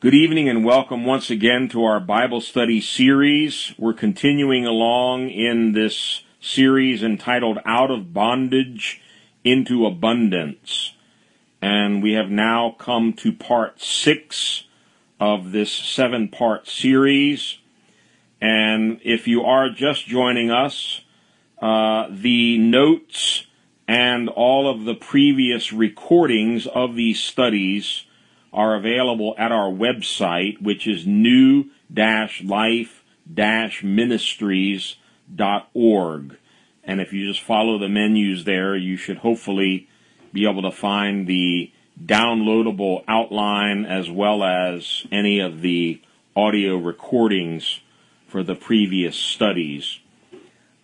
Good evening and welcome once again to our Bible study series. We're continuing along in this series entitled Out of Bondage into Abundance. And we have now come to part six of this seven part series. And if you are just joining us, uh, the notes and all of the previous recordings of these studies are available at our website, which is new-life-ministries.org. And if you just follow the menus there, you should hopefully be able to find the downloadable outline as well as any of the audio recordings for the previous studies.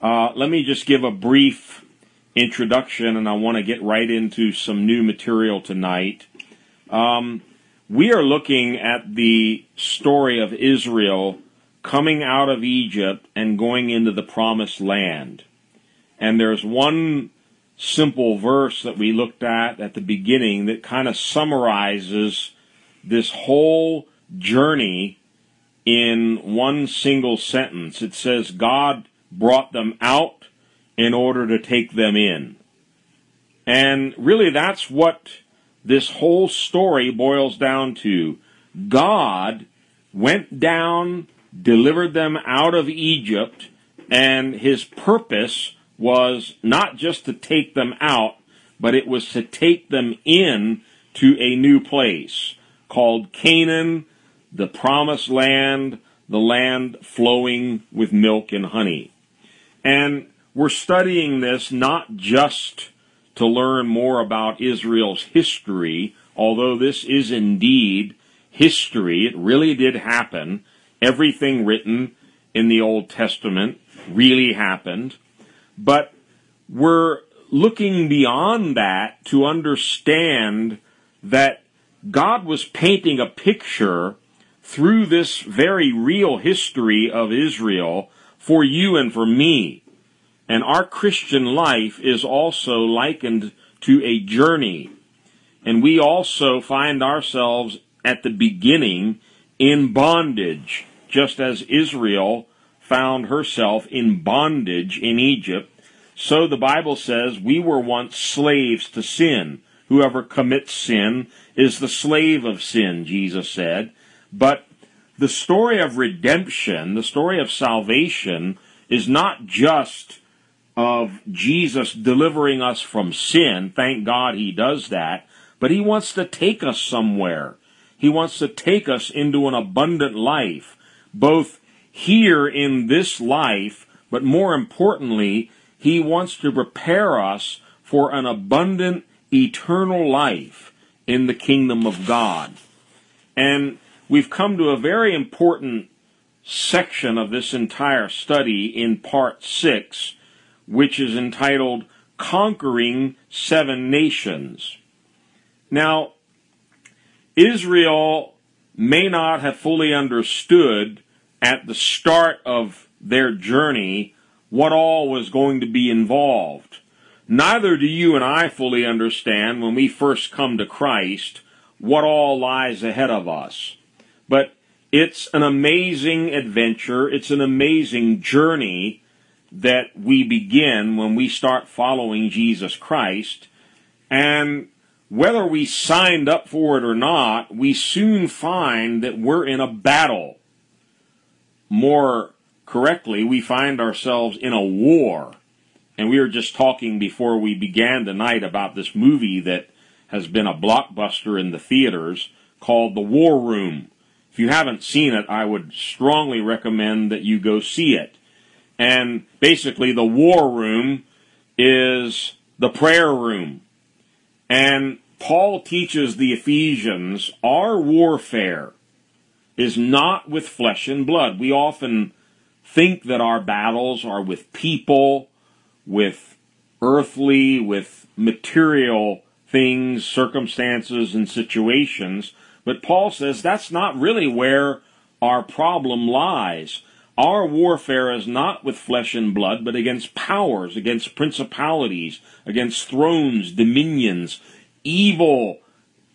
Uh, let me just give a brief introduction, and I want to get right into some new material tonight. Um, we are looking at the story of Israel coming out of Egypt and going into the promised land. And there's one simple verse that we looked at at the beginning that kind of summarizes this whole journey in one single sentence. It says, God brought them out in order to take them in. And really that's what this whole story boils down to. God went down, delivered them out of Egypt, and his purpose was not just to take them out, but it was to take them in to a new place called Canaan, the promised land, the land flowing with milk and honey. And we're studying this not just to learn more about Israel's history, although this is indeed history. It really did happen. Everything written in the Old Testament really happened. But we're looking beyond that to understand that God was painting a picture through this very real history of Israel for you and for me. And our Christian life is also likened to a journey. And we also find ourselves at the beginning in bondage, just as Israel found herself in bondage in Egypt. So the Bible says we were once slaves to sin. Whoever commits sin is the slave of sin, Jesus said. But the story of redemption, the story of salvation, is not just of Jesus delivering us from sin. Thank God he does that. But he wants to take us somewhere. He wants to take us into an abundant life, both here in this life, but more importantly, he wants to prepare us for an abundant eternal life in the kingdom of God. And we've come to a very important section of this entire study in part six, which is entitled Conquering Seven Nations. Now, Israel may not have fully understood at the start of their journey what all was going to be involved. Neither do you and I fully understand when we first come to Christ what all lies ahead of us. But it's an amazing adventure. It's an amazing journey that we begin when we start following Jesus Christ. And whether we signed up for it or not, we soon find that we're in a battle. More correctly, we find ourselves in a war. And we were just talking before we began tonight about this movie that has been a blockbuster in the theaters called The War Room. If you haven't seen it, I would strongly recommend that you go see it. And basically, the war room is the prayer room. And Paul teaches the Ephesians our warfare is not with flesh and blood. We often think that our battles are with people, with earthly, with material things, circumstances, and situations. But Paul says that's not really where our problem lies. Our warfare is not with flesh and blood, but against powers, against principalities, against thrones, dominions, evil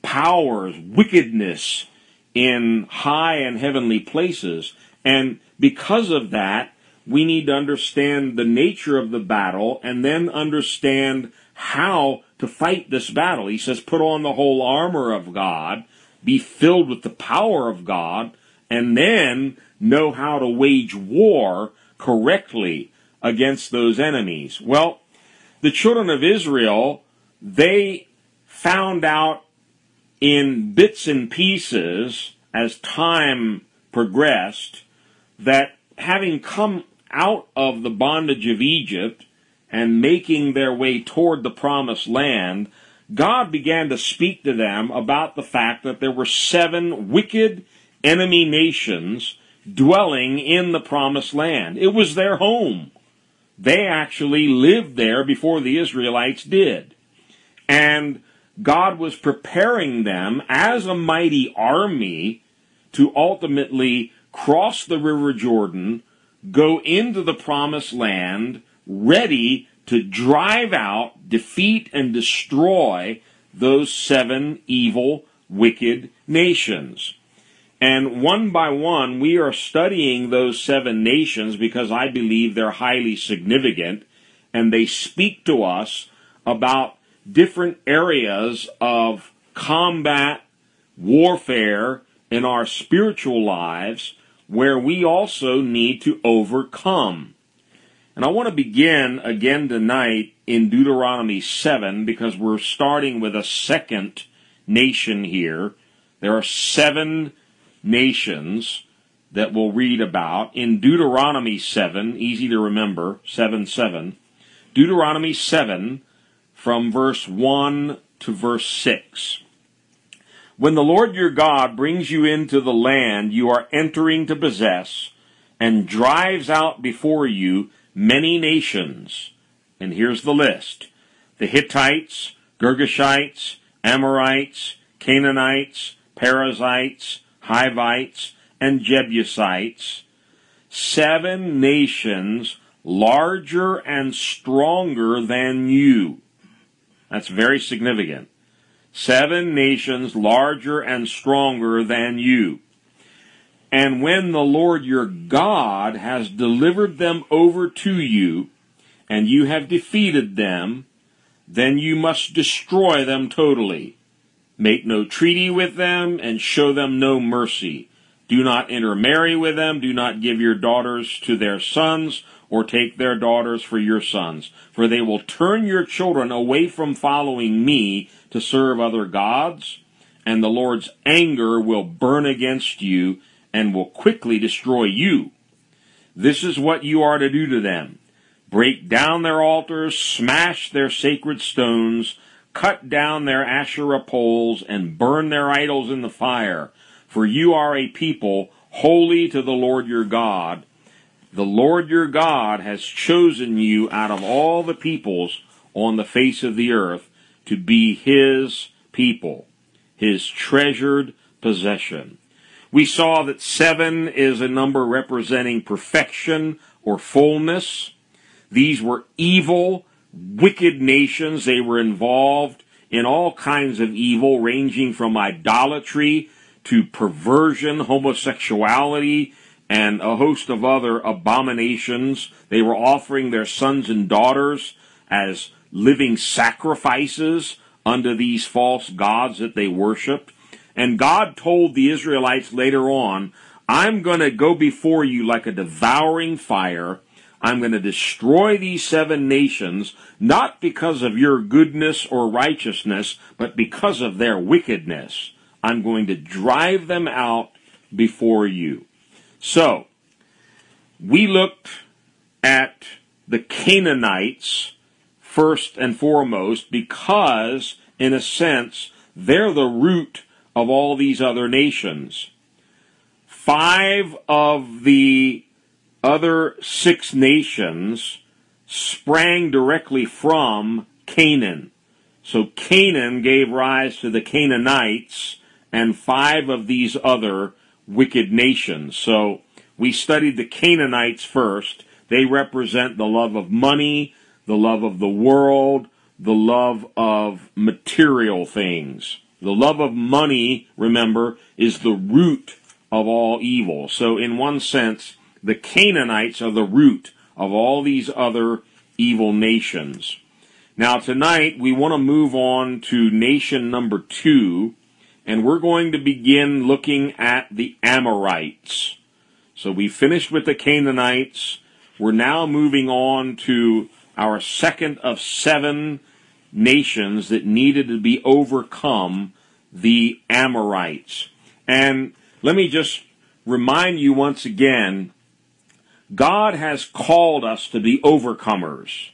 powers, wickedness in high and heavenly places. And because of that, we need to understand the nature of the battle and then understand how to fight this battle. He says, put on the whole armor of God, be filled with the power of God, and then know how to wage war correctly against those enemies. Well, the children of Israel, they found out in bits and pieces as time progressed that having come out of the bondage of Egypt and making their way toward the promised land, God began to speak to them about the fact that there were seven wicked enemy nations dwelling in the promised land. It was their home. They actually lived there before the Israelites did. And God was preparing them as a mighty army to ultimately cross the River Jordan, go into the promised land, ready to drive out, defeat, and destroy those seven evil, wicked nations. And one by one, we are studying those seven nations because I believe they're highly significant and they speak to us about different areas of combat, warfare in our spiritual lives where we also need to overcome. And I want to begin again tonight in Deuteronomy 7 because we're starting with a second nation here. There are seven nations that we'll read about in Deuteronomy 7, easy to remember, 7 7. Deuteronomy 7 from verse 1 to verse 6. When the Lord your God brings you into the land you are entering to possess and drives out before you many nations, and here's the list the Hittites, Girgashites, Amorites, Canaanites, Perizzites, Hivites, and Jebusites, seven nations larger and stronger than you. That's very significant. Seven nations larger and stronger than you. And when the Lord your God has delivered them over to you, and you have defeated them, then you must destroy them totally. Make no treaty with them and show them no mercy. Do not intermarry with them. Do not give your daughters to their sons or take their daughters for your sons. For they will turn your children away from following me to serve other gods. And the Lord's anger will burn against you and will quickly destroy you. This is what you are to do to them. Break down their altars, smash their sacred stones, cut down their Asherah poles and burn their idols in the fire. For you are a people holy to the Lord your God. The Lord your God has chosen you out of all the peoples on the face of the earth to be his people, his treasured possession. We saw that seven is a number representing perfection or fullness. These were evil, wicked nations. They were involved in all kinds of evil, ranging from idolatry to perversion, homosexuality, and a host of other abominations. They were offering their sons and daughters as living sacrifices unto these false gods that they worshiped. And God told the Israelites later on, I'm going to go before you like a devouring fire I'm going to destroy these seven nations, not because of your goodness or righteousness, but because of their wickedness. I'm going to drive them out before you. So, we looked at the Canaanites first and foremost because, in a sense, they're the root of all these other nations. Five of the other six nations sprang directly from Canaan. So Canaan gave rise to the Canaanites and five of these other wicked nations. So we studied the Canaanites first. They represent the love of money, the love of the world, the love of material things. The love of money, remember, is the root of all evil. So in one sense, the Canaanites are the root of all these other evil nations. Now tonight we want to move on to nation number two, and we're going to begin looking at the Amorites. So we finished with the Canaanites. We're now moving on to our second of seven nations that needed to be overcome, the Amorites. And let me just remind you once again God has called us to be overcomers.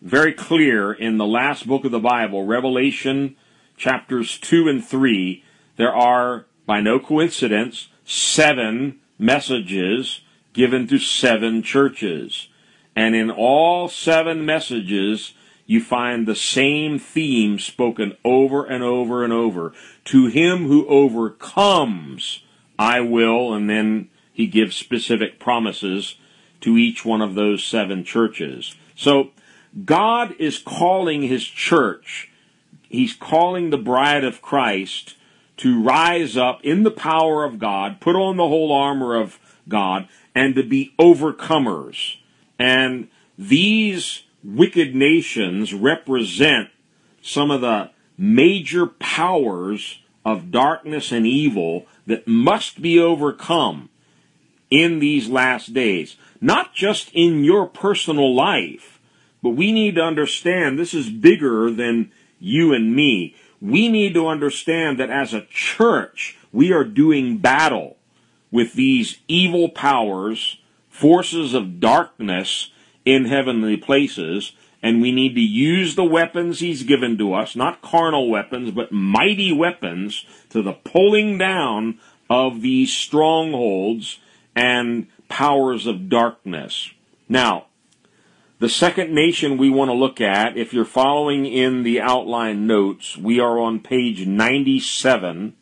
Very clear in the last book of the Bible, Revelation chapters 2 and 3, there are, by no coincidence, seven messages given to seven churches. And in all seven messages, you find the same theme spoken over and over and over. To him who overcomes, I will, and then he gives specific promises to each one of those seven churches. So God is calling his church, he's calling the bride of Christ to rise up in the power of God, put on the whole armor of God, and to be overcomers. And these wicked nations represent some of the major powers of darkness and evil that must be overcome in these last days. Not just in your personal life, but we need to understand this is bigger than you and me. We need to understand that as a church, we are doing battle with these evil powers, forces of darkness in heavenly places, and we need to use the weapons he's given to us, not carnal weapons, but mighty weapons to the pulling down of these strongholds and powers of darkness. Now, the second nation we want to look at, if you're following in the outline notes, we are on page 97.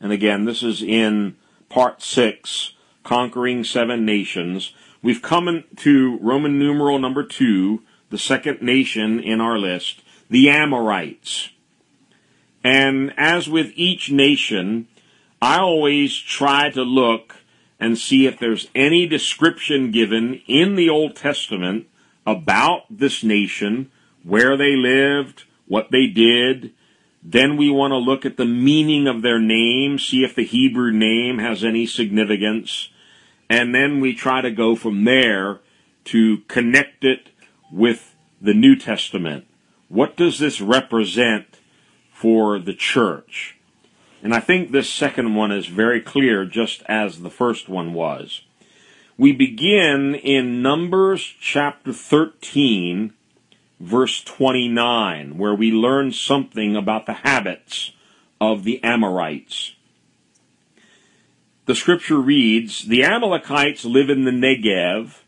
And again, this is in part 6, Conquering Seven Nations. We've come to Roman numeral number 2, the second nation in our list, the Amorites. And as with each nation, I always try to look and see if there's any description given in the Old Testament about this nation, where they lived, what they did. Then we want to look at the meaning of their name, see if the Hebrew name has any significance. And then we try to go from there to connect it with the New Testament. What does this represent for the church? And I think this second one is very clear, just as the first one was. We begin in Numbers chapter 13, verse 29, where we learn something about the habits of the Amorites. The scripture reads, The Amalekites live in the Negev,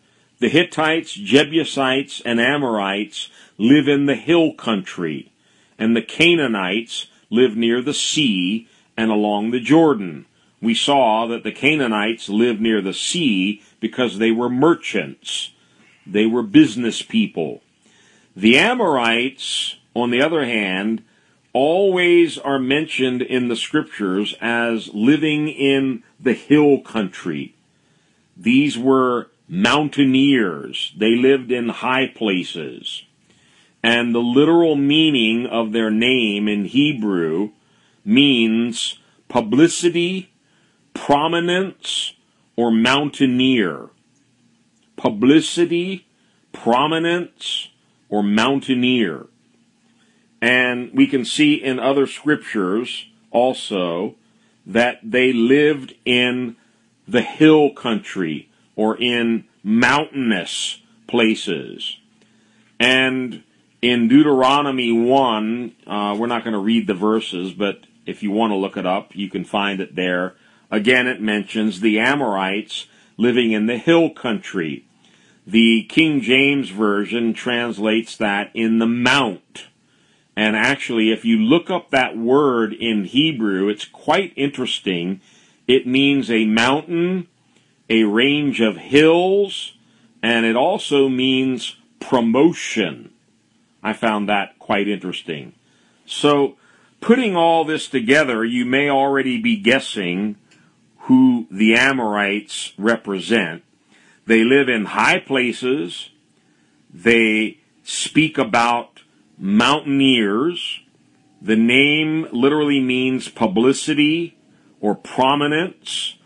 the Hittites, Jebusites, and Amorites live in the hill country, and the Canaanites live near the sea and along the Jordan. We saw that the Canaanites lived near the sea because they were merchants. They were business people. The Amorites, on the other hand, always are mentioned in the scriptures as living in the hill country. These were mountaineers. They lived in high places. And the literal meaning of their name in Hebrew means publicity, prominence, or mountaineer. Publicity, prominence, or mountaineer. And we can see in other scriptures also that they lived in the hill country or in mountainous places. And in Deuteronomy 1, uh, we're not going to read the verses, but if you want to look it up, you can find it there. Again, it mentions the Amorites living in the hill country. The King James Version translates that in the mount. And actually, if you look up that word in Hebrew, it's quite interesting. It means a mountain, a range of hills, and it also means promotion. I found that quite interesting. So, putting all this together, you may already be guessing who the Amorites represent. They live in high places. They speak about mountaineers. The name literally means publicity or prominence,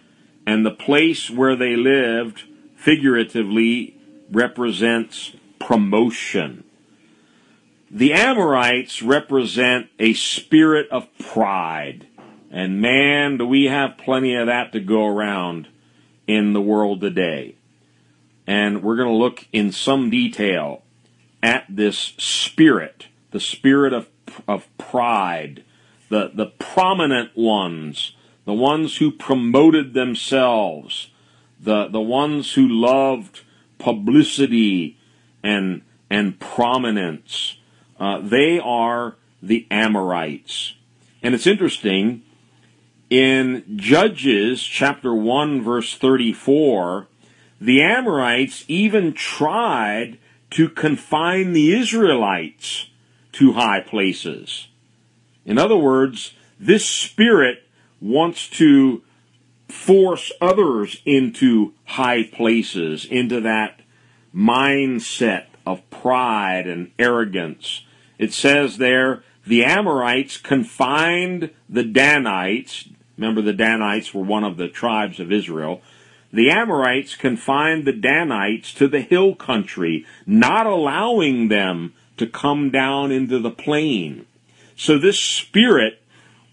and the place where they lived figuratively represents promotion. The Amorites represent a spirit of pride. And man, do we have plenty of that to go around in the world today. And we're going to look in some detail at this spirit, the spirit of, of pride, the, the prominent ones, the ones who promoted themselves, the, the ones who loved publicity and, and prominence. Uh, they are the Amorites. And it's interesting, in Judges chapter 1 verse 34, the Amorites even tried to confine the Israelites to high places. In other words, this spirit wants to force others into high places, into that mindset of pride and arrogance. It says there, the Amorites confined the Danites. Remember, the Danites were one of the tribes of Israel. The Amorites confined the Danites to the hill country, not allowing them to come down into the plain. So this spirit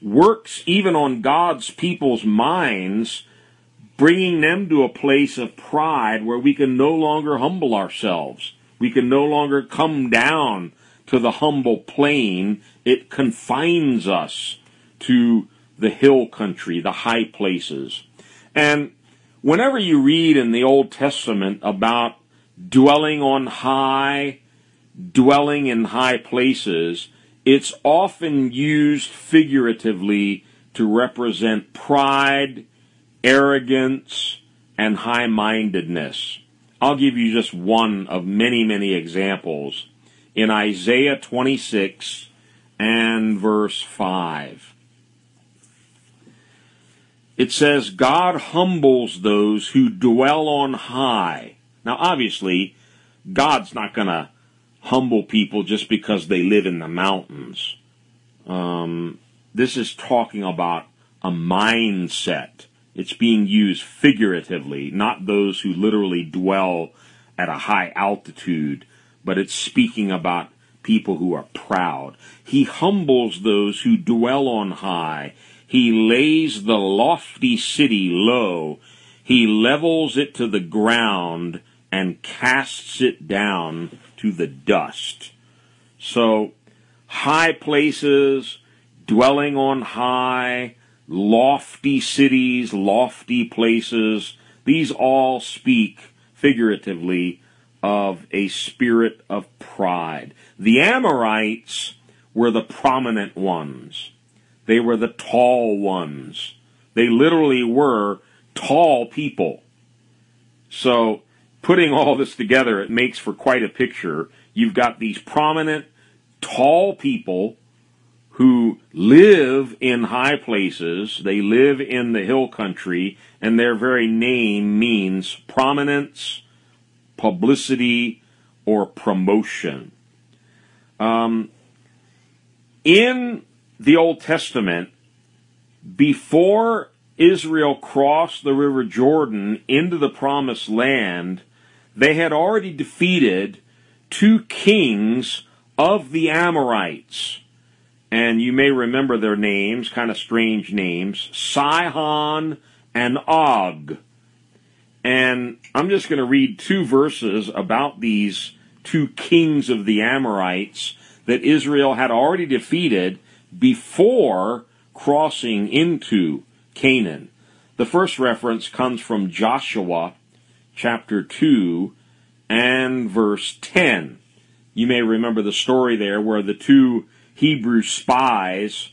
works even on God's people's minds bringing them to a place of pride where we can no longer humble ourselves. We can no longer come down to the humble plane. It confines us to the hill country, the high places. And whenever you read in the Old Testament about dwelling on high, dwelling in high places, it's often used figuratively to represent pride, arrogance, and high mindedness. I'll give you just one of many, many examples in Isaiah 26 and verse 5. It says, God humbles those who dwell on high. Now, obviously, God's not going to humble people just because they live in the mountains. Um, this is talking about a mindset it's being used figuratively, not those who literally dwell at a high altitude, but it's speaking about people who are proud. He humbles those who dwell on high. He lays the lofty city low. He levels it to the ground and casts it down to the dust. So, high places, dwelling on high, lofty cities, lofty places, these all speak figuratively of a spirit of pride. The Amorites were the prominent ones. They were the tall ones. They literally were tall people. So, putting all this together, it makes for quite a picture. You've got these prominent, tall people who live in high places, they live in the hill country, and their very name means prominence, publicity, or promotion. Um, in the Old Testament, before Israel crossed the River Jordan into the Promised Land, they had already defeated two kings of the Amorites and you may remember their names, kind of strange names, Sihon and Og. And I'm just going to read two verses about these two kings of the Amorites that Israel had already defeated before crossing into Canaan. The first reference comes from Joshua chapter 2 and verse 10. You may remember the story there where the two Hebrew spies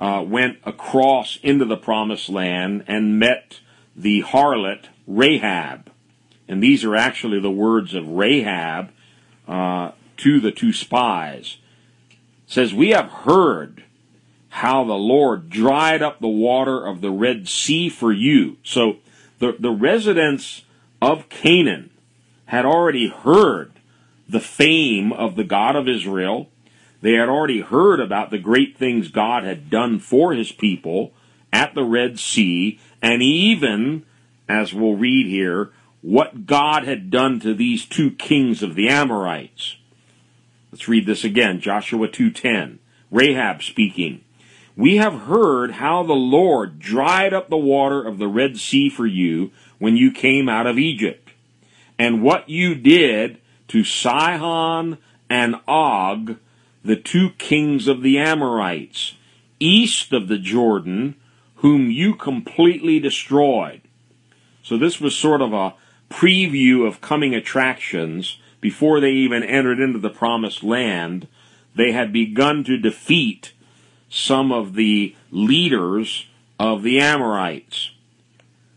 uh, went across into the promised land and met the harlot Rahab. And these are actually the words of Rahab uh, to the two spies. It says, We have heard how the Lord dried up the water of the Red Sea for you. So the, the residents of Canaan had already heard the fame of the God of Israel. They had already heard about the great things God had done for his people at the Red Sea, and even, as we'll read here, what God had done to these two kings of the Amorites. Let's read this again, Joshua 2:10. Rahab speaking. We have heard how the Lord dried up the water of the Red Sea for you when you came out of Egypt, and what you did to Sihon and Og, the two kings of the Amorites, east of the Jordan, whom you completely destroyed. So this was sort of a preview of coming attractions before they even entered into the promised land. They had begun to defeat some of the leaders of the Amorites.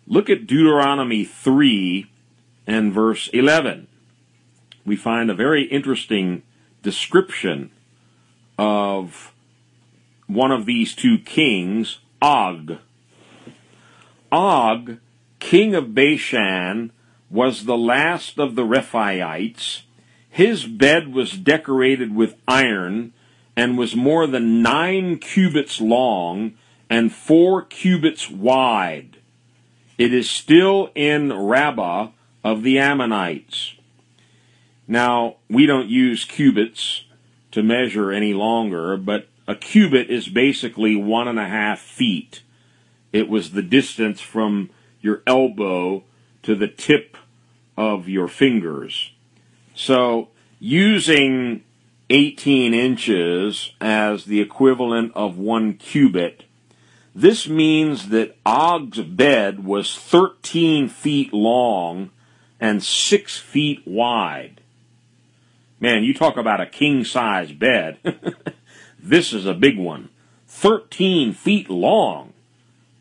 Look at Deuteronomy 3 and verse 11. We find a very interesting description of one of these two kings, Og. Og, king of Bashan, was the last of the Rephaites. His bed was decorated with iron and was more than nine cubits long and four cubits wide. It is still in Rabbah of the Ammonites. Now, we don't use cubits to measure any longer, but a cubit is basically one and a half feet. It was the distance from your elbow to the tip of your fingers. So, using 18 inches as the equivalent of one cubit. This means that Og's bed was 13 feet long and 6 feet wide. Man, you talk about a king size bed. this is a big one. 13 feet long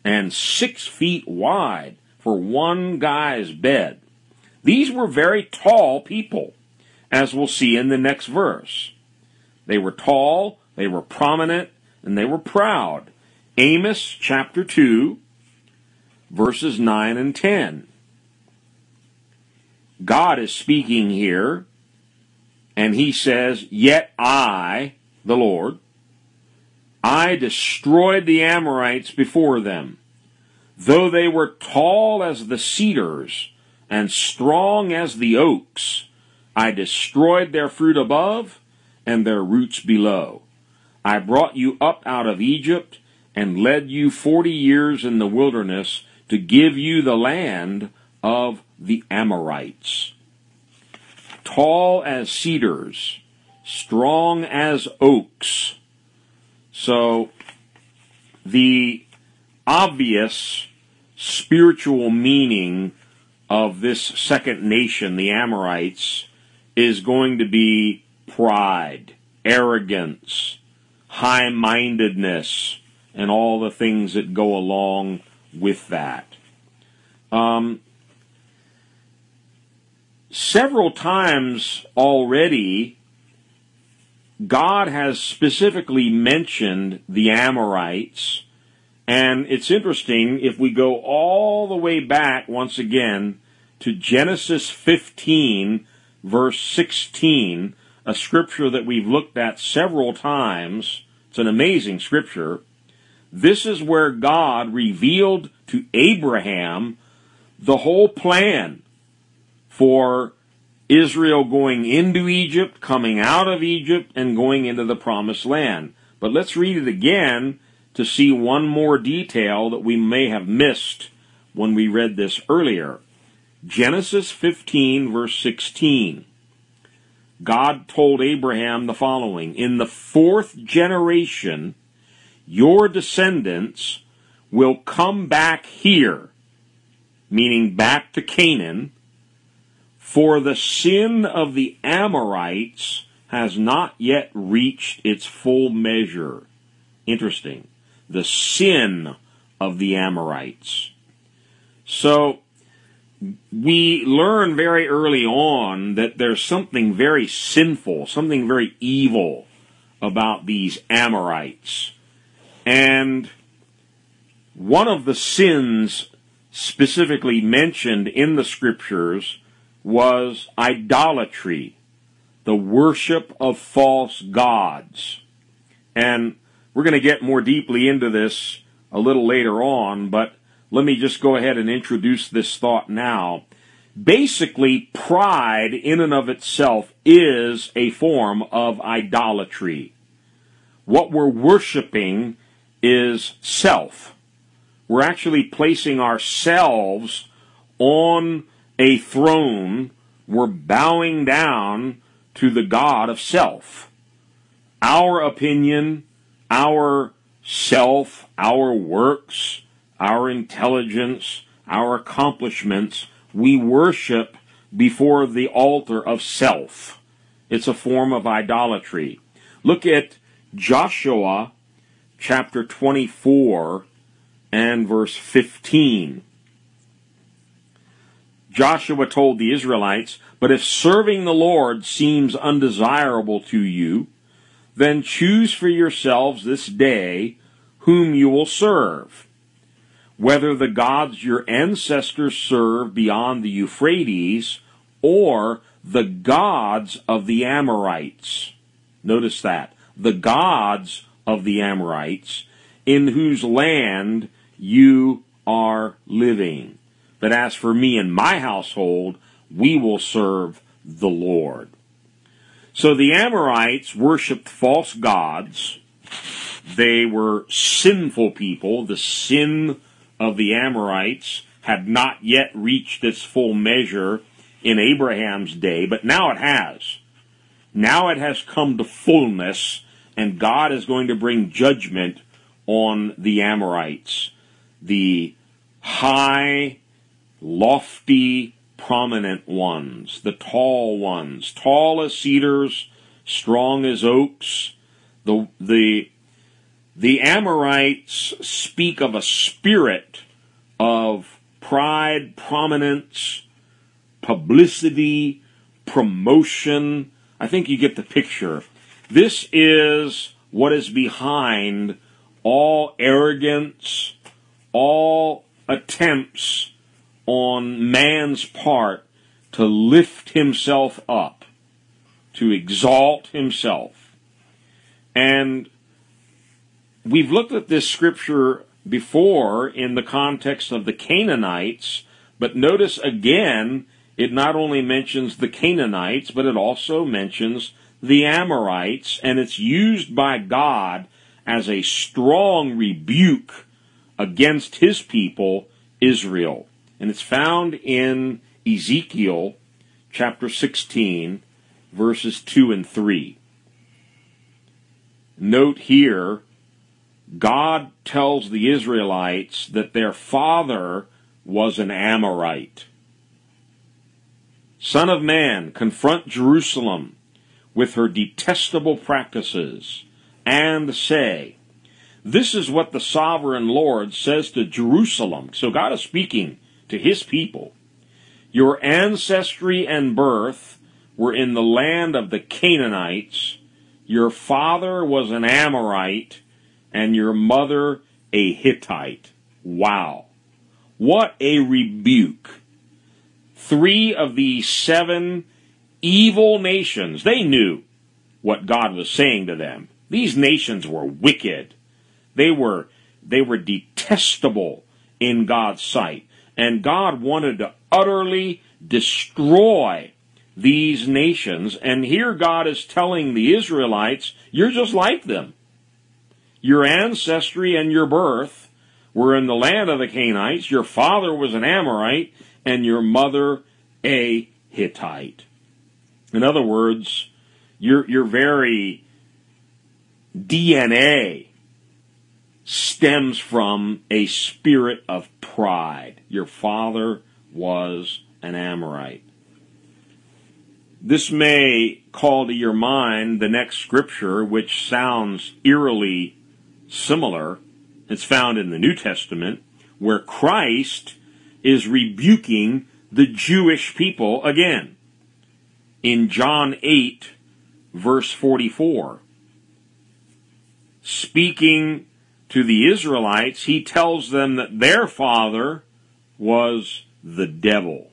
and 6 feet wide for one guy's bed. These were very tall people, as we'll see in the next verse. They were tall, they were prominent, and they were proud. Amos chapter 2, verses 9 and 10. God is speaking here, and he says, Yet I, the Lord, I destroyed the Amorites before them. Though they were tall as the cedars and strong as the oaks, I destroyed their fruit above and their roots below. I brought you up out of Egypt and led you forty years in the wilderness to give you the land of the Amorites. Tall as cedars, strong as oaks. So, the obvious spiritual meaning of this second nation, the Amorites, is going to be pride, arrogance, high mindedness, and all the things that go along with that. Um, several times already, God has specifically mentioned the Amorites. And it's interesting if we go all the way back once again to Genesis 15, verse 16, a scripture that we've looked at several times. It's an amazing scripture. This is where God revealed to Abraham the whole plan for Israel going into Egypt, coming out of Egypt, and going into the promised land. But let's read it again to see one more detail that we may have missed when we read this earlier. Genesis 15, verse 16. God told Abraham the following In the fourth generation, your descendants will come back here, meaning back to Canaan, for the sin of the Amorites has not yet reached its full measure. Interesting. The sin of the Amorites. So, we learn very early on that there's something very sinful, something very evil about these Amorites. And one of the sins specifically mentioned in the scriptures was idolatry, the worship of false gods. And we're going to get more deeply into this a little later on, but let me just go ahead and introduce this thought now. Basically, pride in and of itself is a form of idolatry. What we're worshiping is self. We're actually placing ourselves on a throne. We're bowing down to the God of self. Our opinion, our self, our works, our intelligence, our accomplishments, we worship before the altar of self. It's a form of idolatry. Look at Joshua chapter 24 and verse 15. Joshua told the Israelites, But if serving the Lord seems undesirable to you, then choose for yourselves this day whom you will serve, whether the gods your ancestors served beyond the Euphrates or the gods of the Amorites. Notice that. The gods of the Amorites in whose land you are living. But as for me and my household, we will serve the Lord. So the Amorites worshiped false gods. They were sinful people. The sin of the Amorites had not yet reached its full measure in Abraham's day, but now it has. Now it has come to fullness, and God is going to bring judgment on the Amorites. The high, lofty, prominent ones, the tall ones, tall as cedars, strong as oaks. The, the, the Amorites speak of a spirit of pride, prominence, publicity, promotion. I think you get the picture. This is what is behind all arrogance, all attempts on man's part to lift himself up, to exalt himself. And we've looked at this scripture before in the context of the Canaanites, but notice again, it not only mentions the Canaanites, but it also mentions the Amorites, and it's used by God as a strong rebuke against his people, Israel and it's found in Ezekiel chapter 16, verses 2 and 3. Note here, God tells the Israelites that their father was an Amorite. Son of man, confront Jerusalem with her detestable practices and say, This is what the sovereign Lord says to Jerusalem. So God is speaking to his people. Your ancestry and birth were in the land of the Canaanites. Your father was an Amorite, and your mother a Hittite. Wow. What a rebuke. Three of the seven evil nations, they knew what God was saying to them. These nations were wicked. They were, they were detestable in God's sight and God wanted to utterly destroy these nations. And here God is telling the Israelites, you're just like them. Your ancestry and your birth were in the land of the Canaanites. Your father was an Amorite and your mother a Hittite. In other words, your, your very DNA stems from a spirit of pride. Your father was an Amorite. This may call to your mind the next scripture, which sounds eerily similar. It's found in the New Testament, where Christ is rebuking the Jewish people again. In John 8, verse 44, speaking to the Israelites, he tells them that their father was the devil.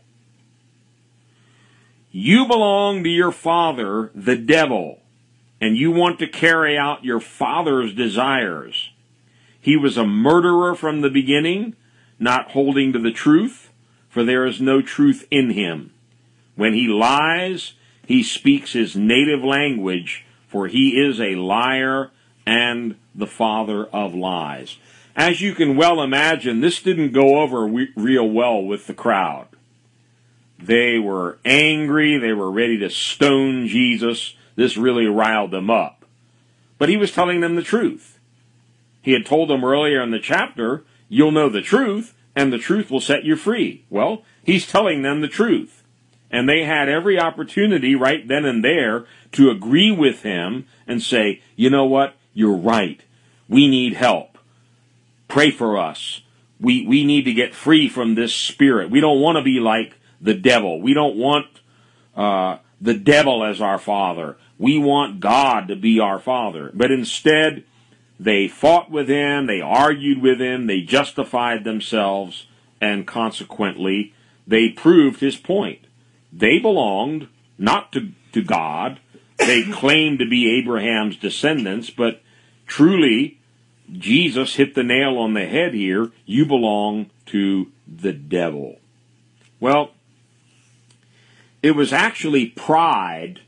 You belong to your father, the devil, and you want to carry out your father's desires. He was a murderer from the beginning, not holding to the truth, for there is no truth in him. When he lies, he speaks his native language, for he is a liar and the father of lies. As you can well imagine, this didn't go over real well with the crowd. They were angry, they were ready to stone Jesus. This really riled them up. But he was telling them the truth. He had told them earlier in the chapter, you'll know the truth, and the truth will set you free. Well, he's telling them the truth. And they had every opportunity right then and there to agree with him and say, you know what? You're right. We need help. Pray for us. We, we need to get free from this spirit. We don't want to be like the devil. We don't want, uh, the devil as our father. We want God to be our father. But instead, they fought with him, they argued with him, they justified themselves, and consequently, they proved his point. They belonged not to, to God, they claimed to be Abraham's descendants, but truly, Jesus hit the nail on the head here. You belong to the devil. Well, it was actually pride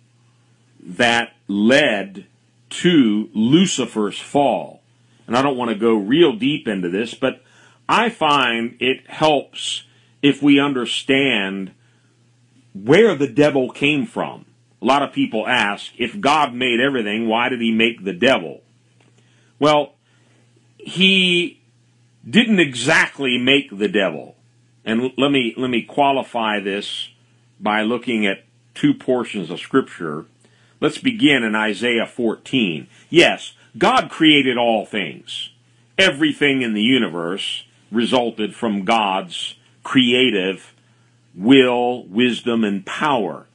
that led to Lucifer's fall. And I don't want to go real deep into this, but I find it helps if we understand where the devil came from. A lot of people ask, if God made everything, why did he make the devil? Well, he didn't exactly make the devil. And let me, let me qualify this by looking at two portions of scripture. Let's begin in Isaiah 14. Yes, God created all things. Everything in the universe resulted from God's creative will, wisdom, and power.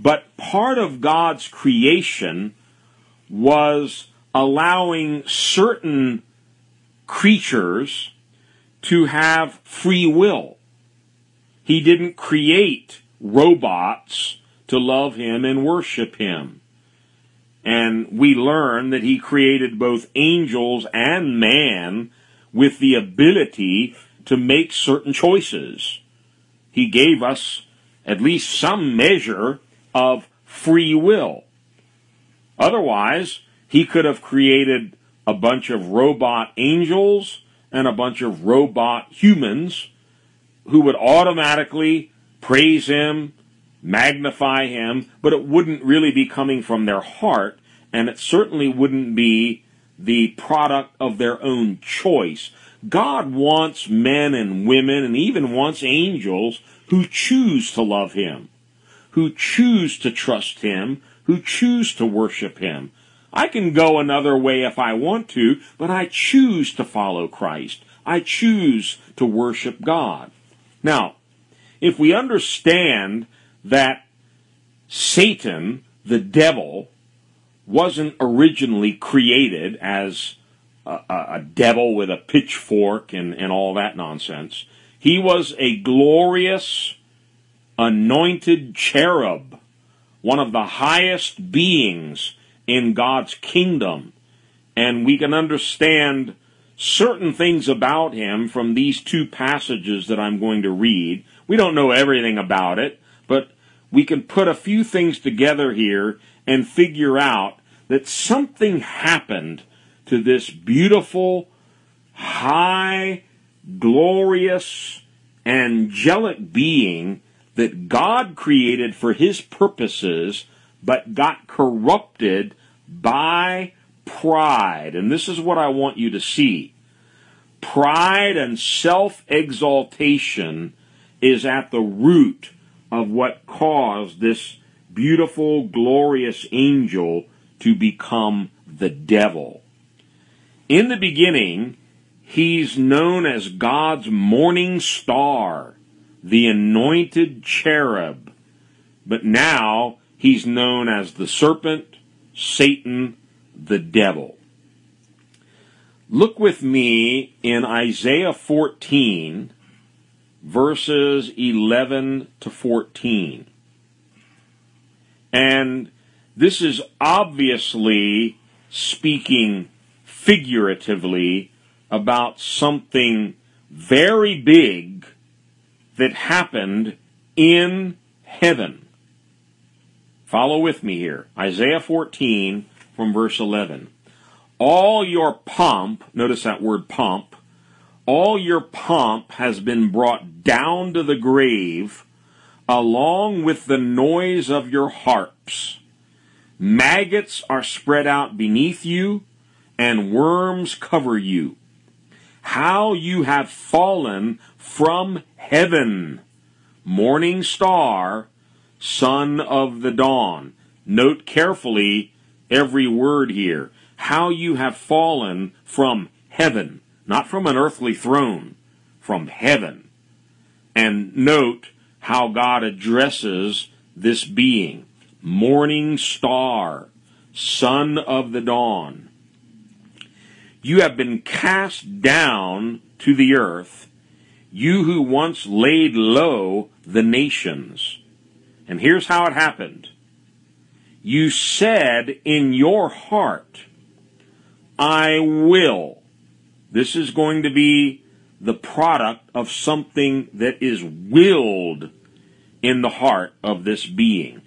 But part of God's creation was allowing certain creatures to have free will. He didn't create robots to love him and worship him. And we learn that he created both angels and man with the ability to make certain choices. He gave us at least some measure of free will. Otherwise, he could have created a bunch of robot angels and a bunch of robot humans who would automatically praise him, magnify him, but it wouldn't really be coming from their heart, and it certainly wouldn't be the product of their own choice. God wants men and women and even wants angels who choose to love him who choose to trust Him, who choose to worship Him. I can go another way if I want to, but I choose to follow Christ. I choose to worship God. Now, if we understand that Satan, the devil, wasn't originally created as a, a, devil with a pitchfork and, and all that nonsense. He was a glorious, anointed cherub, one of the highest beings in God's kingdom. And we can understand certain things about him from these two passages that I'm going to read. We don't know everything about it, but we can put a few things together here and figure out that something happened to this beautiful, high, glorious, angelic being that God created for his purposes, but got corrupted by pride. And this is what I want you to see. Pride and self exaltation is at the root of what caused this beautiful, glorious angel to become the devil. In the beginning, he's known as God's morning star the anointed cherub, but now he's known as the serpent, Satan, the devil. Look with me in Isaiah 14, verses 11 to 14. And this is obviously speaking figuratively about something very big that happened in heaven. Follow with me here. Isaiah 14 from verse 11. All your pomp, notice that word pomp, all your pomp has been brought down to the grave along with the noise of your harps. Maggots are spread out beneath you and worms cover you. How you have fallen from heaven, morning star, son of the dawn. Note carefully every word here. How you have fallen from heaven, not from an earthly throne, from heaven. And note how God addresses this being. Morning star, son of the dawn. You have been cast down to the earth, you who once laid low the nations. And here's how it happened. You said in your heart, I will. This is going to be the product of something that is willed in the heart of this being.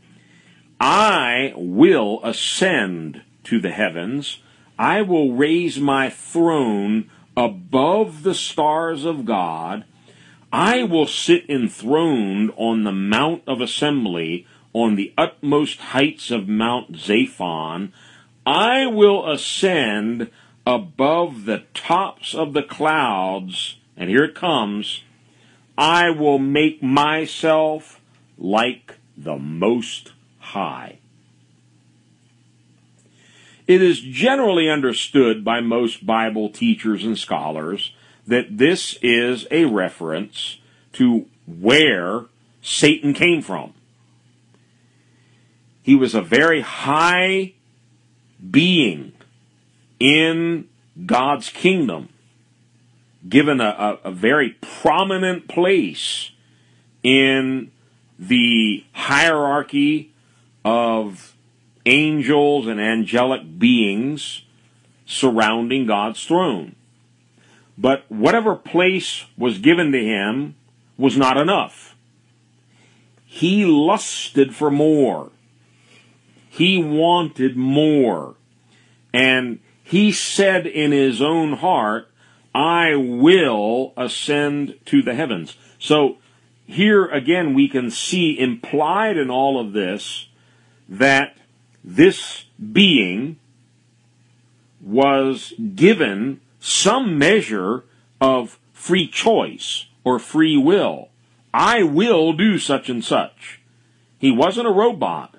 I will ascend to the heavens. I will raise my throne above the stars of God. I will sit enthroned on the Mount of Assembly on the utmost heights of Mount Zaphon. I will ascend above the tops of the clouds, and here it comes. I will make myself like the Most High. It is generally understood by most Bible teachers and scholars that this is a reference to where Satan came from. He was a very high being in God's kingdom, given a, a, a very prominent place in the hierarchy of angels and angelic beings surrounding God's throne. But whatever place was given to him was not enough. He lusted for more. He wanted more. And he said in his own heart, I will ascend to the heavens. So here again we can see implied in all of this that this being was given some measure of free choice or free will. I will do such and such. He wasn't a robot.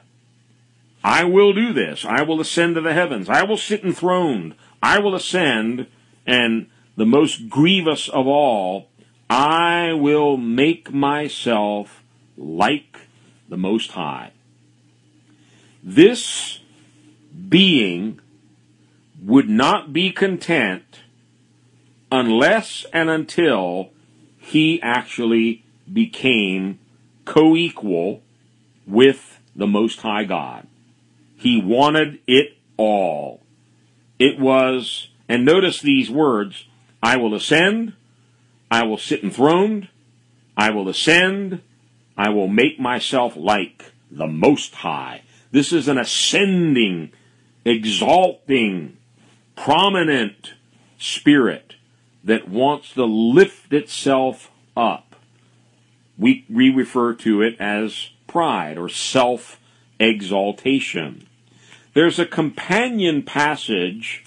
I will do this. I will ascend to the heavens. I will sit enthroned. I will ascend. And the most grievous of all, I will make myself like the Most High. This being would not be content unless and until he actually became co equal with the Most High God. He wanted it all. It was, and notice these words I will ascend, I will sit enthroned, I will ascend, I will make myself like the Most High. This is an ascending, exalting, prominent spirit that wants to lift itself up. We, we refer to it as pride or self exaltation. There's a companion passage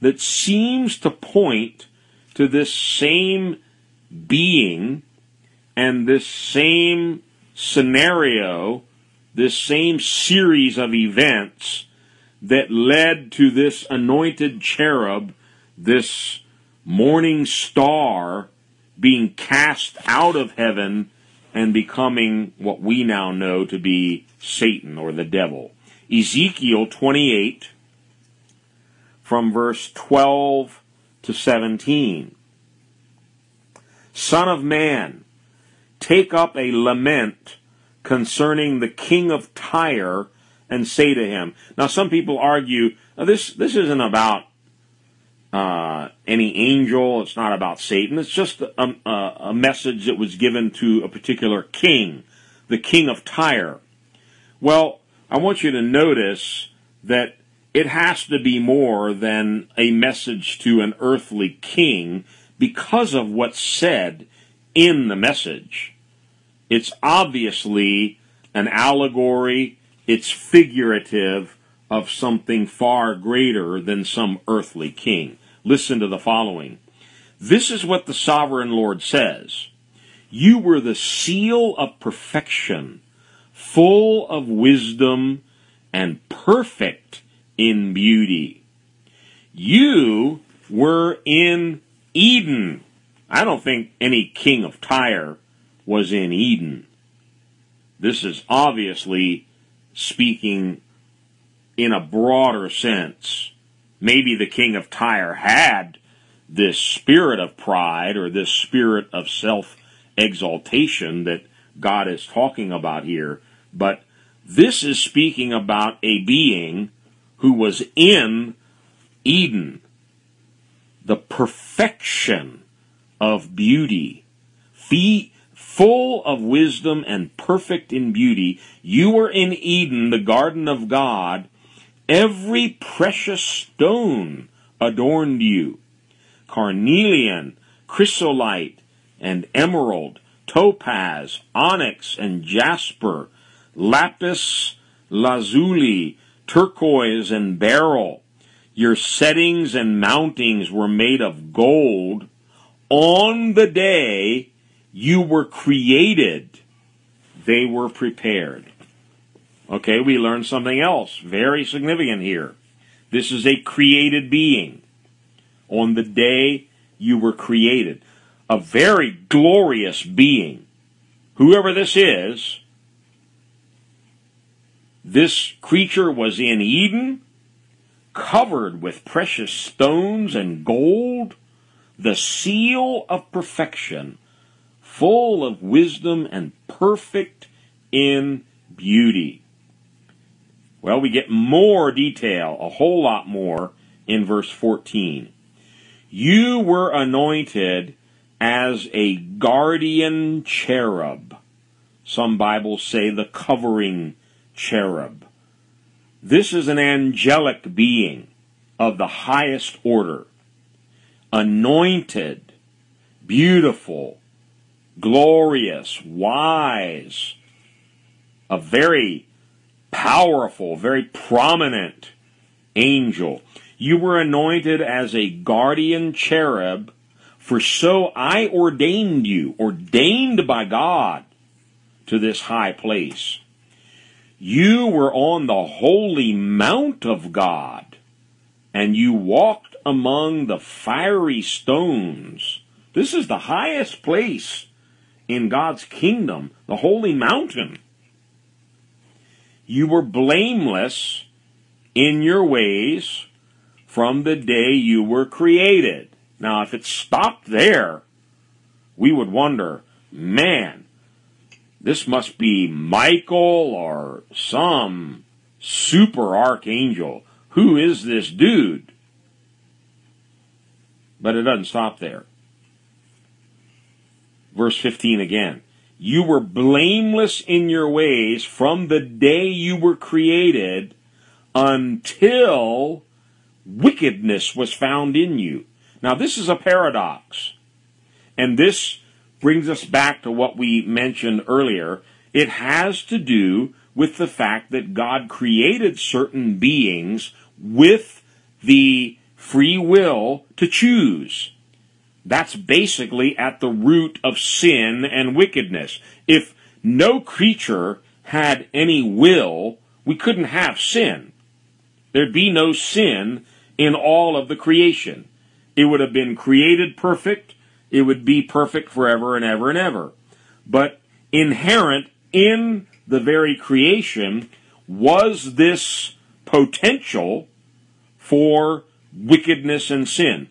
that seems to point to this same being and this same scenario this same series of events that led to this anointed cherub, this morning star, being cast out of heaven and becoming what we now know to be Satan or the devil. Ezekiel 28, from verse 12 to 17. Son of man, take up a lament concerning the king of Tyre and say to him. Now, some people argue this this isn't about uh, any angel. It's not about Satan. It's just a, a, a message that was given to a particular king, the king of Tyre. Well, I want you to notice that it has to be more than a message to an earthly king because of what's said in the message. It's obviously an allegory, it's figurative of something far greater than some earthly king. Listen to the following. This is what the sovereign Lord says. You were the seal of perfection, full of wisdom and perfect in beauty. You were in Eden. I don't think any king of Tyre was in Eden. This is obviously speaking in a broader sense. Maybe the king of Tyre had this spirit of pride or this spirit of self exaltation that God is talking about here, but this is speaking about a being who was in Eden, the perfection of beauty, full of wisdom and perfect in beauty. You were in Eden, the garden of God. Every precious stone adorned you carnelian, chrysolite, and emerald, topaz, onyx, and jasper, lapis lazuli, turquoise, and beryl. Your settings and mountings were made of gold. On the day you were created, they were prepared. Okay, we learned something else very significant here. This is a created being. On the day you were created, a very glorious being. Whoever this is, this creature was in Eden, covered with precious stones and gold, the seal of perfection, full of wisdom and perfect in beauty. Well, we get more detail, a whole lot more, in verse 14. You were anointed as a guardian cherub. Some Bibles say the covering cherub. This is an angelic being of the highest order, anointed, beautiful, glorious, wise, a very powerful, very prominent angel. You were anointed as a guardian cherub, for so I ordained you, ordained by God, to this high place. You were on the holy mount of God, and you walked among the fiery stones. This is the highest place in God's kingdom, the holy mountain. You were blameless in your ways from the day you were created. Now, if it stopped there, we would wonder, man, this must be Michael or some super archangel. Who is this dude? But it doesn't stop there. Verse 15 again. You were blameless in your ways from the day you were created until wickedness was found in you. Now, this is a paradox. And this brings us back to what we mentioned earlier. It has to do with the fact that God created certain beings with the free will to choose. That's basically at the root of sin and wickedness. If no creature had any will, we couldn't have sin. There'd be no sin in all of the creation. It would have been created perfect, it would be perfect forever and ever and ever. But inherent in the very creation was this potential for wickedness and sin.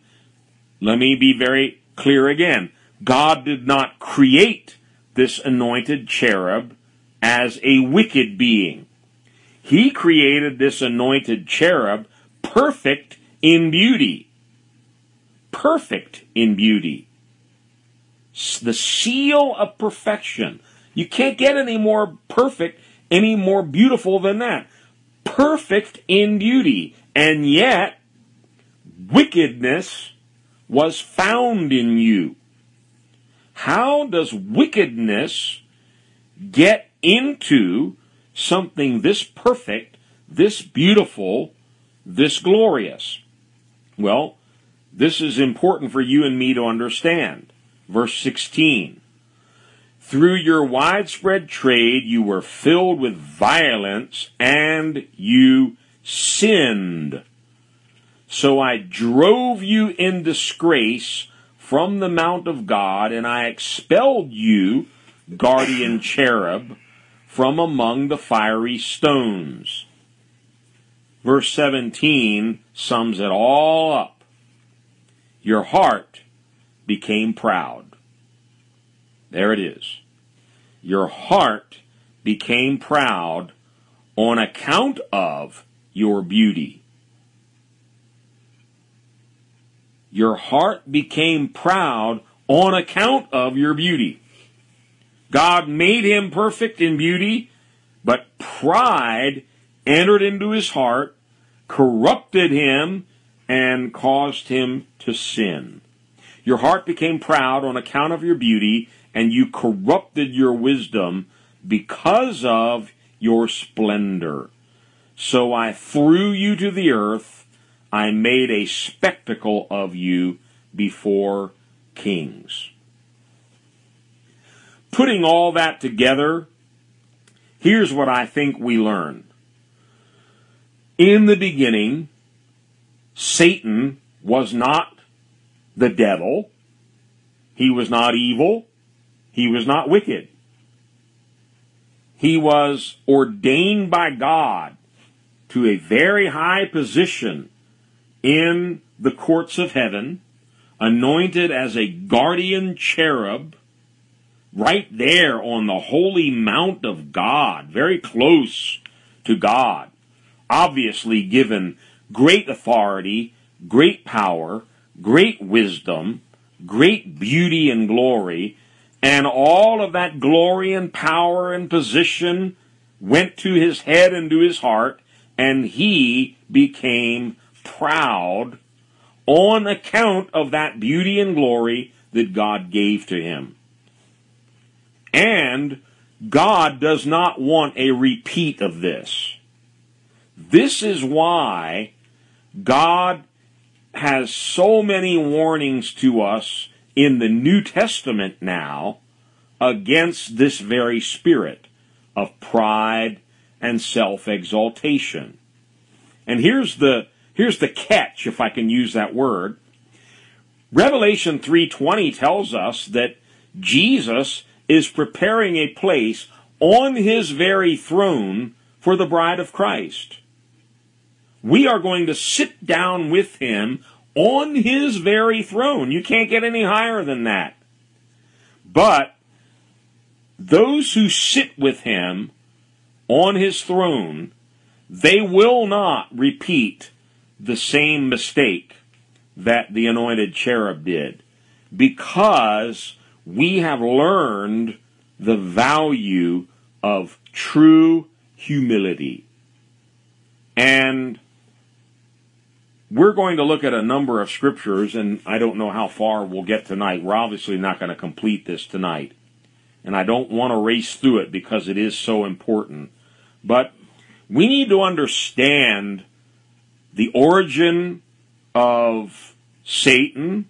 Let me be very clear again. God did not create this anointed cherub as a wicked being. He created this anointed cherub perfect in beauty. Perfect in beauty. The seal of perfection. You can't get any more perfect, any more beautiful than that. Perfect in beauty. And yet, wickedness was found in you. How does wickedness get into something this perfect, this beautiful, this glorious? Well, this is important for you and me to understand. Verse 16. Through your widespread trade, you were filled with violence and you sinned. So I drove you in disgrace from the mount of God, and I expelled you, guardian cherub, from among the fiery stones. Verse 17 sums it all up. Your heart became proud. There it is. Your heart became proud on account of your beauty. Your heart became proud on account of your beauty. God made him perfect in beauty, but pride entered into his heart, corrupted him, and caused him to sin. Your heart became proud on account of your beauty, and you corrupted your wisdom because of your splendor. So I threw you to the earth I made a spectacle of you before kings. Putting all that together, here's what I think we learn. In the beginning, Satan was not the devil. He was not evil. He was not wicked. He was ordained by God to a very high position in the courts of heaven, anointed as a guardian cherub, right there on the holy mount of God, very close to God, obviously given great authority, great power, great wisdom, great beauty and glory, and all of that glory and power and position went to his head and to his heart, and he became proud on account of that beauty and glory that God gave to him. And God does not want a repeat of this. This is why God has so many warnings to us in the New Testament now against this very spirit of pride and self exaltation. And here's the Here's the catch, if I can use that word. Revelation 3:20 tells us that Jesus is preparing a place on his very throne for the bride of Christ. We are going to sit down with him on his very throne. You can't get any higher than that. But those who sit with him on his throne, they will not repeat the same mistake that the anointed cherub did because we have learned the value of true humility. And we're going to look at a number of scriptures, and I don't know how far we'll get tonight. We're obviously not going to complete this tonight. And I don't want to race through it because it is so important. But we need to understand the origin of Satan,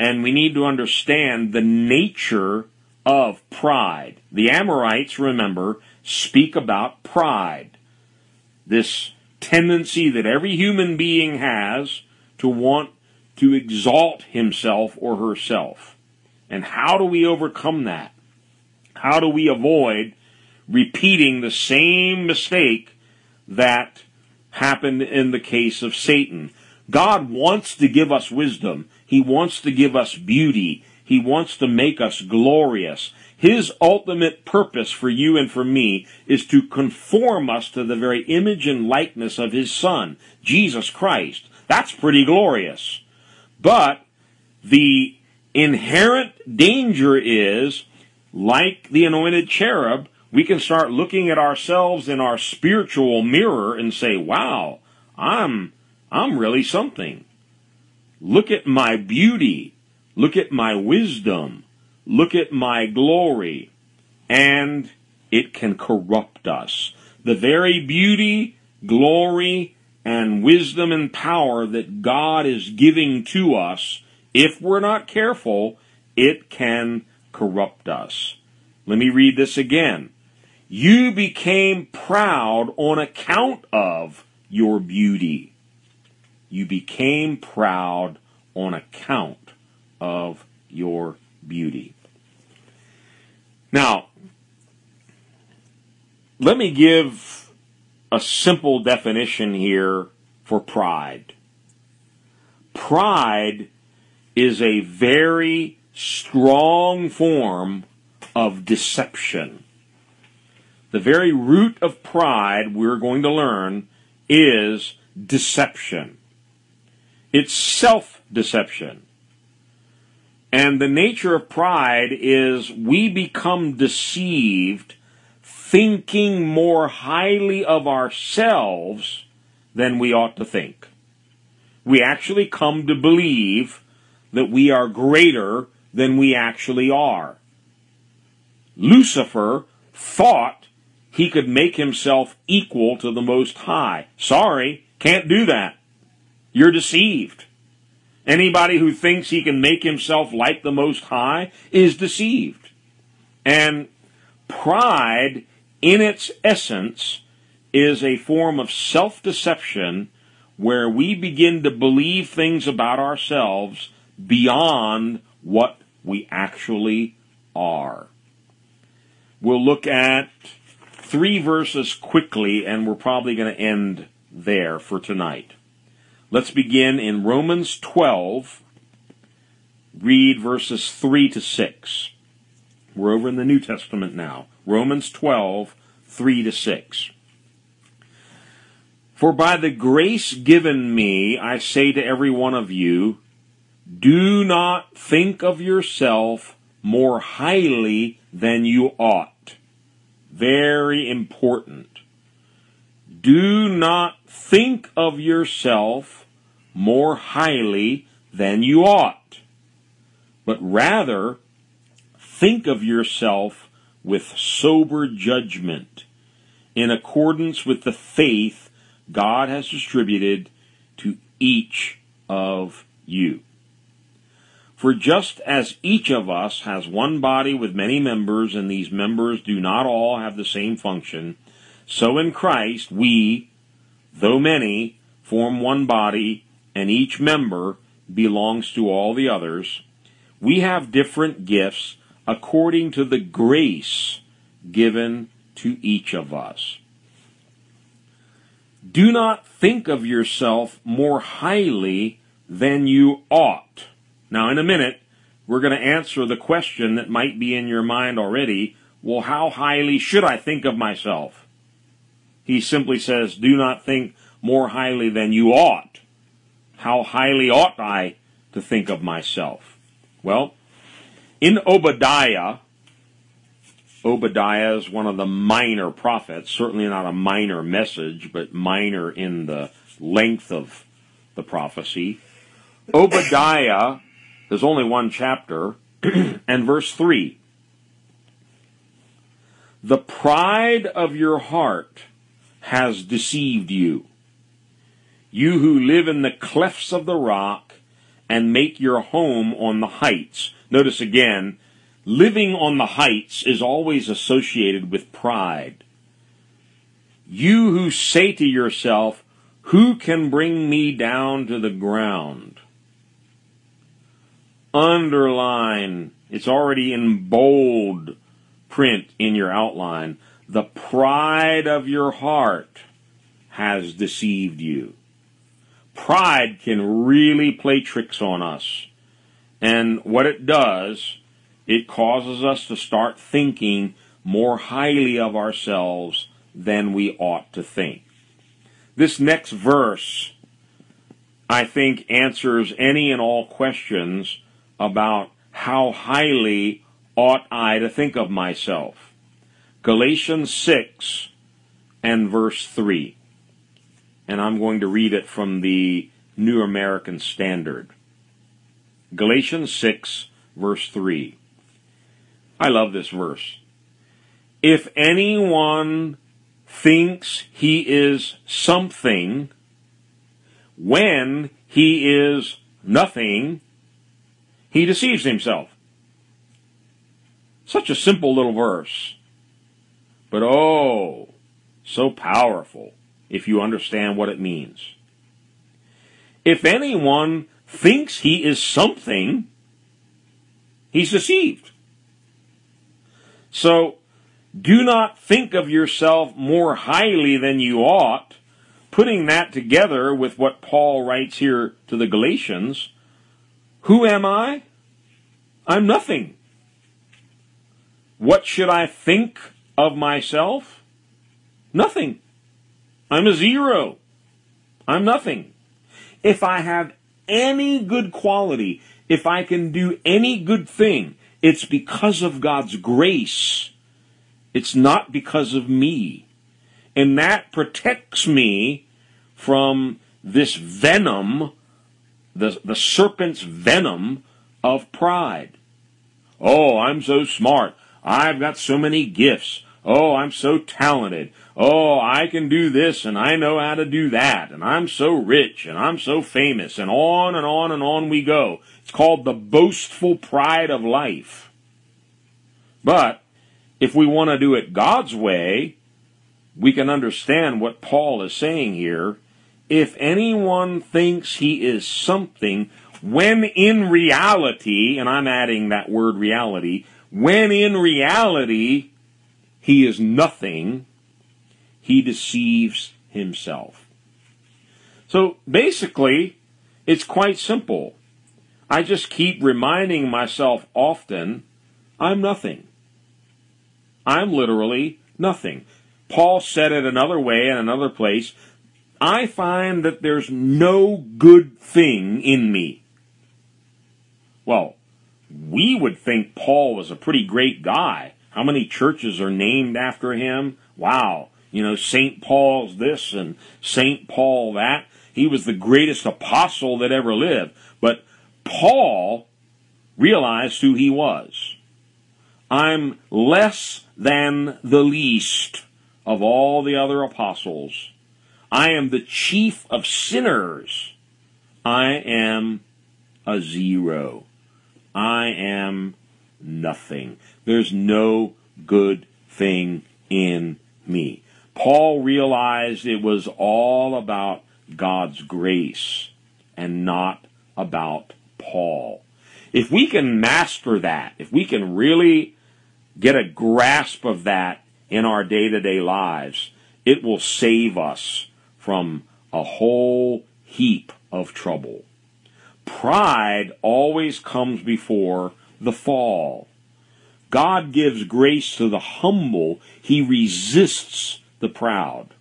and we need to understand the nature of pride. The Amorites, remember, speak about pride. This tendency that every human being has to want to exalt himself or herself. And how do we overcome that? How do we avoid repeating the same mistake that happened in the case of Satan. God wants to give us wisdom. He wants to give us beauty. He wants to make us glorious. His ultimate purpose for you and for me is to conform us to the very image and likeness of His Son, Jesus Christ. That's pretty glorious. But the inherent danger is, like the anointed cherub, we can start looking at ourselves in our spiritual mirror and say, wow, I'm, I'm really something. Look at my beauty. Look at my wisdom. Look at my glory. And it can corrupt us. The very beauty, glory, and wisdom and power that God is giving to us, if we're not careful, it can corrupt us. Let me read this again. You became proud on account of your beauty. You became proud on account of your beauty. Now, let me give a simple definition here for pride. Pride is a very strong form of deception. The very root of pride, we're going to learn, is deception. It's self deception. And the nature of pride is we become deceived thinking more highly of ourselves than we ought to think. We actually come to believe that we are greater than we actually are. Lucifer thought he could make himself equal to the Most High. Sorry, can't do that. You're deceived. Anybody who thinks he can make himself like the Most High is deceived. And pride, in its essence, is a form of self deception where we begin to believe things about ourselves beyond what we actually are. We'll look at three verses quickly, and we're probably going to end there for tonight. Let's begin in Romans 12, read verses 3 to 6. We're over in the New Testament now. Romans 12, 3 to 6. For by the grace given me, I say to every one of you, do not think of yourself more highly than you ought. Very important. Do not think of yourself more highly than you ought, but rather think of yourself with sober judgment in accordance with the faith God has distributed to each of you. For just as each of us has one body with many members, and these members do not all have the same function, so in Christ we, though many, form one body, and each member belongs to all the others. We have different gifts according to the grace given to each of us. Do not think of yourself more highly than you ought now, in a minute, we're going to answer the question that might be in your mind already. Well, how highly should I think of myself? He simply says, do not think more highly than you ought. How highly ought I to think of myself? Well, in Obadiah, Obadiah is one of the minor prophets, certainly not a minor message, but minor in the length of the prophecy. Obadiah there's only one chapter, and verse 3. The pride of your heart has deceived you. You who live in the clefts of the rock and make your home on the heights. Notice again, living on the heights is always associated with pride. You who say to yourself, Who can bring me down to the ground? Underline, it's already in bold print in your outline. The pride of your heart has deceived you. Pride can really play tricks on us. And what it does, it causes us to start thinking more highly of ourselves than we ought to think. This next verse, I think, answers any and all questions about how highly ought I to think of myself. Galatians 6 and verse 3. And I'm going to read it from the New American Standard. Galatians 6, verse 3. I love this verse. If anyone thinks he is something when he is nothing, he deceives himself. Such a simple little verse. But oh, so powerful if you understand what it means. If anyone thinks he is something, he's deceived. So, do not think of yourself more highly than you ought. Putting that together with what Paul writes here to the Galatians, who am I? I'm nothing. What should I think of myself? Nothing. I'm a zero. I'm nothing. If I have any good quality, if I can do any good thing, it's because of God's grace. It's not because of me. And that protects me from this venom, the, the serpent's venom of pride. Oh, I'm so smart. I've got so many gifts. Oh, I'm so talented. Oh, I can do this and I know how to do that. And I'm so rich and I'm so famous. And on and on and on we go. It's called the boastful pride of life. But if we want to do it God's way, we can understand what Paul is saying here. If anyone thinks he is something, when in reality, and I'm adding that word reality, when in reality he is nothing, he deceives himself. So basically, it's quite simple. I just keep reminding myself often, I'm nothing. I'm literally nothing. Paul said it another way in another place. I find that there's no good thing in me. Well, we would think Paul was a pretty great guy. How many churches are named after him? Wow. You know, St. Paul's this and St. Paul that. He was the greatest apostle that ever lived. But Paul realized who he was. I'm less than the least of all the other apostles. I am the chief of sinners. I am a zero. I am nothing. There's no good thing in me. Paul realized it was all about God's grace and not about Paul. If we can master that, if we can really get a grasp of that in our day to day lives, it will save us from a whole heap of trouble. Pride always comes before the fall. God gives grace to the humble. He resists the proud.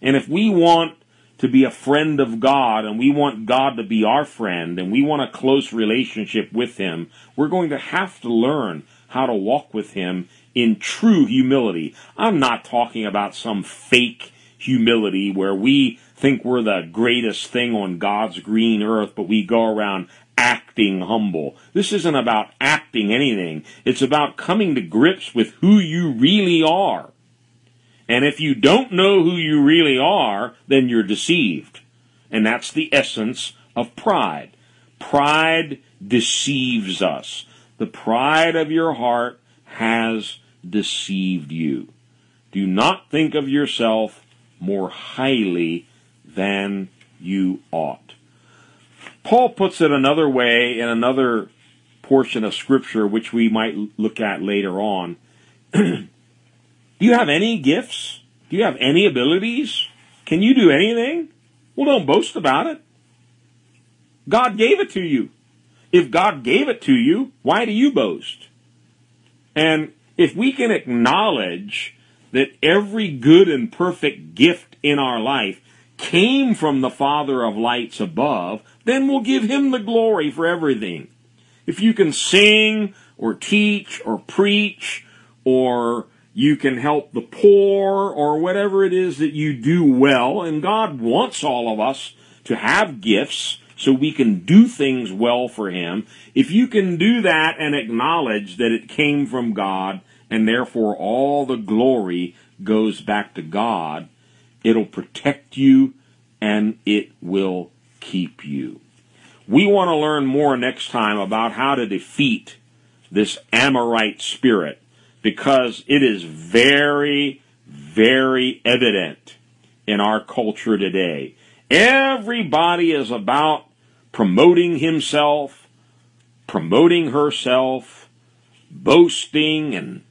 And if we want to be a friend of God and we want God to be our friend and we want a close relationship with Him, we're going to have to learn how to walk with Him in true humility. I'm not talking about some fake humility where we think we're the greatest thing on God's green earth, but we go around acting humble. This isn't about acting anything. It's about coming to grips with who you really are. And if you don't know who you really are, then you're deceived. And that's the essence of pride. Pride deceives us. The pride of your heart has deceived you. Do not think of yourself more highly than you ought. Paul puts it another way in another portion of Scripture, which we might look at later on. do you have any gifts? Do you have any abilities? Can you do anything? Well, don't boast about it. God gave it to you. If God gave it to you, why do you boast? And if we can acknowledge that every good and perfect gift in our life came from the Father of lights above, then we'll give him the glory for everything. If you can sing or teach or preach or you can help the poor or whatever it is that you do well, and God wants all of us to have gifts so we can do things well for Him. If you can do that and acknowledge that it came from God and therefore all the glory goes back to God, it'll protect you and it will keep you. We want to learn more next time about how to defeat this Amorite spirit because it is very, very evident in our culture today. Everybody is about promoting himself, promoting herself, boasting and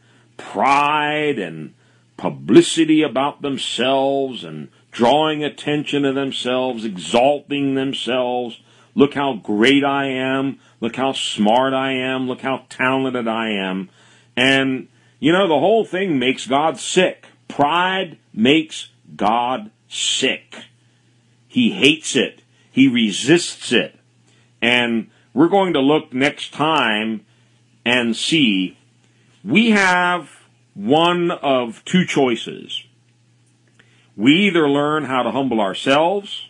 pride and publicity about themselves and drawing attention to themselves, exalting themselves. Look how great I am. Look how smart I am. Look how talented I am. And, you know, the whole thing makes God sick. Pride makes God sick. He hates it. He resists it. And we're going to look next time and see we have one of two choices. We either learn how to humble ourselves,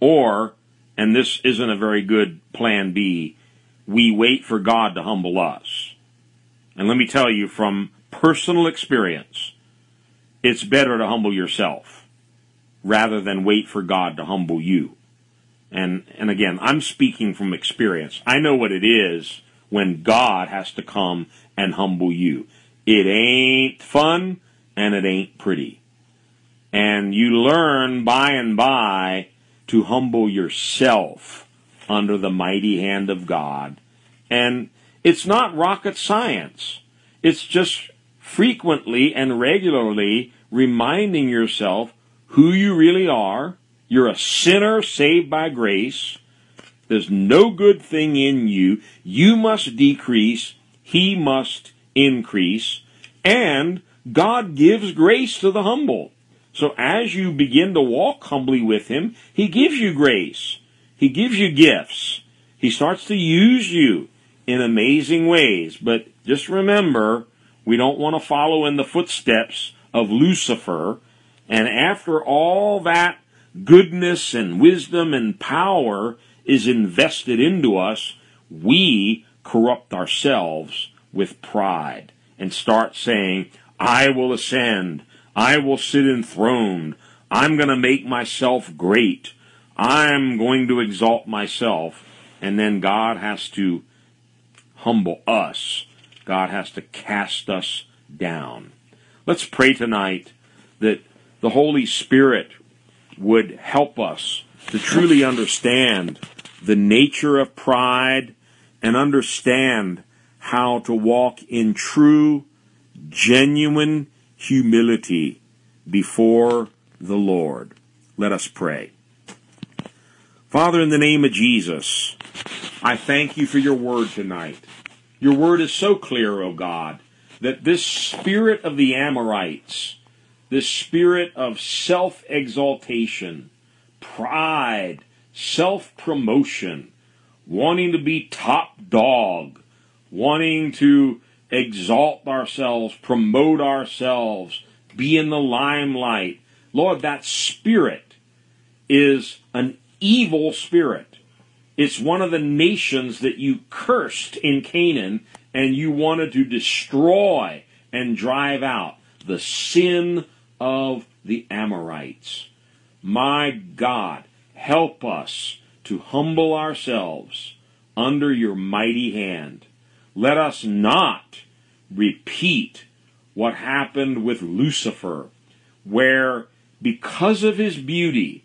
or, and this isn't a very good plan B, we wait for God to humble us. And let me tell you from personal experience, it's better to humble yourself rather than wait for God to humble you. And, and again, I'm speaking from experience. I know what it is when God has to come and humble you. It ain't fun and it ain't pretty. And you learn by and by to humble yourself under the mighty hand of God. And it's not rocket science. It's just frequently and regularly reminding yourself who you really are. You're a sinner saved by grace. There's no good thing in you. You must decrease. He must increase, and God gives grace to the humble. So as you begin to walk humbly with Him, He gives you grace. He gives you gifts. He starts to use you in amazing ways. But just remember, we don't want to follow in the footsteps of Lucifer. And after all that goodness and wisdom and power is invested into us, we corrupt ourselves with pride and start saying, I will ascend. I will sit enthroned. I'm going to make myself great. I'm going to exalt myself. And then God has to humble us. God has to cast us down. Let's pray tonight that the Holy Spirit would help us to truly understand the nature of pride and understand how to walk in true, genuine humility before the Lord. Let us pray. Father, in the name of Jesus, I thank you for your word tonight. Your word is so clear, O oh God, that this spirit of the Amorites, this spirit of self exaltation, pride, self promotion, wanting to be top dog, wanting to exalt ourselves, promote ourselves, be in the limelight. Lord, that spirit is an evil spirit. It's one of the nations that you cursed in Canaan and you wanted to destroy and drive out the sin of the Amorites. My God, help us to humble ourselves under your mighty hand let us not repeat what happened with Lucifer, where because of his beauty,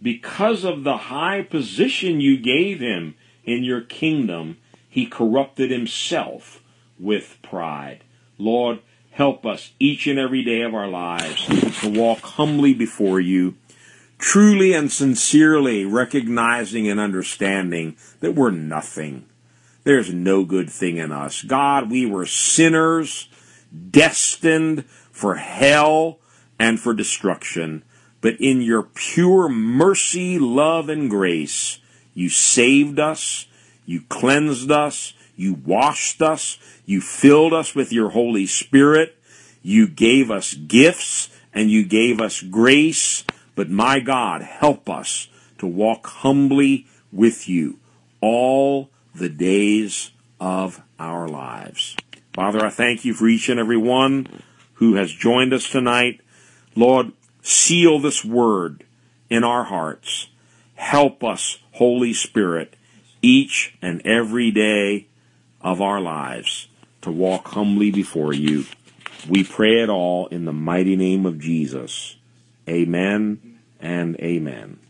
because of the high position you gave him in your kingdom, he corrupted himself with pride. Lord, help us each and every day of our lives to walk humbly before you, truly and sincerely recognizing and understanding that we're nothing There's no good thing in us. God, we were sinners, destined for hell and for destruction. But in your pure mercy, love, and grace, you saved us, you cleansed us, you washed us, you filled us with your Holy Spirit, you gave us gifts, and you gave us grace. But my God, help us to walk humbly with you all the days of our lives. Father, I thank you for each and every one who has joined us tonight. Lord, seal this word in our hearts. Help us, Holy Spirit, each and every day of our lives to walk humbly before you. We pray it all in the mighty name of Jesus. Amen and amen.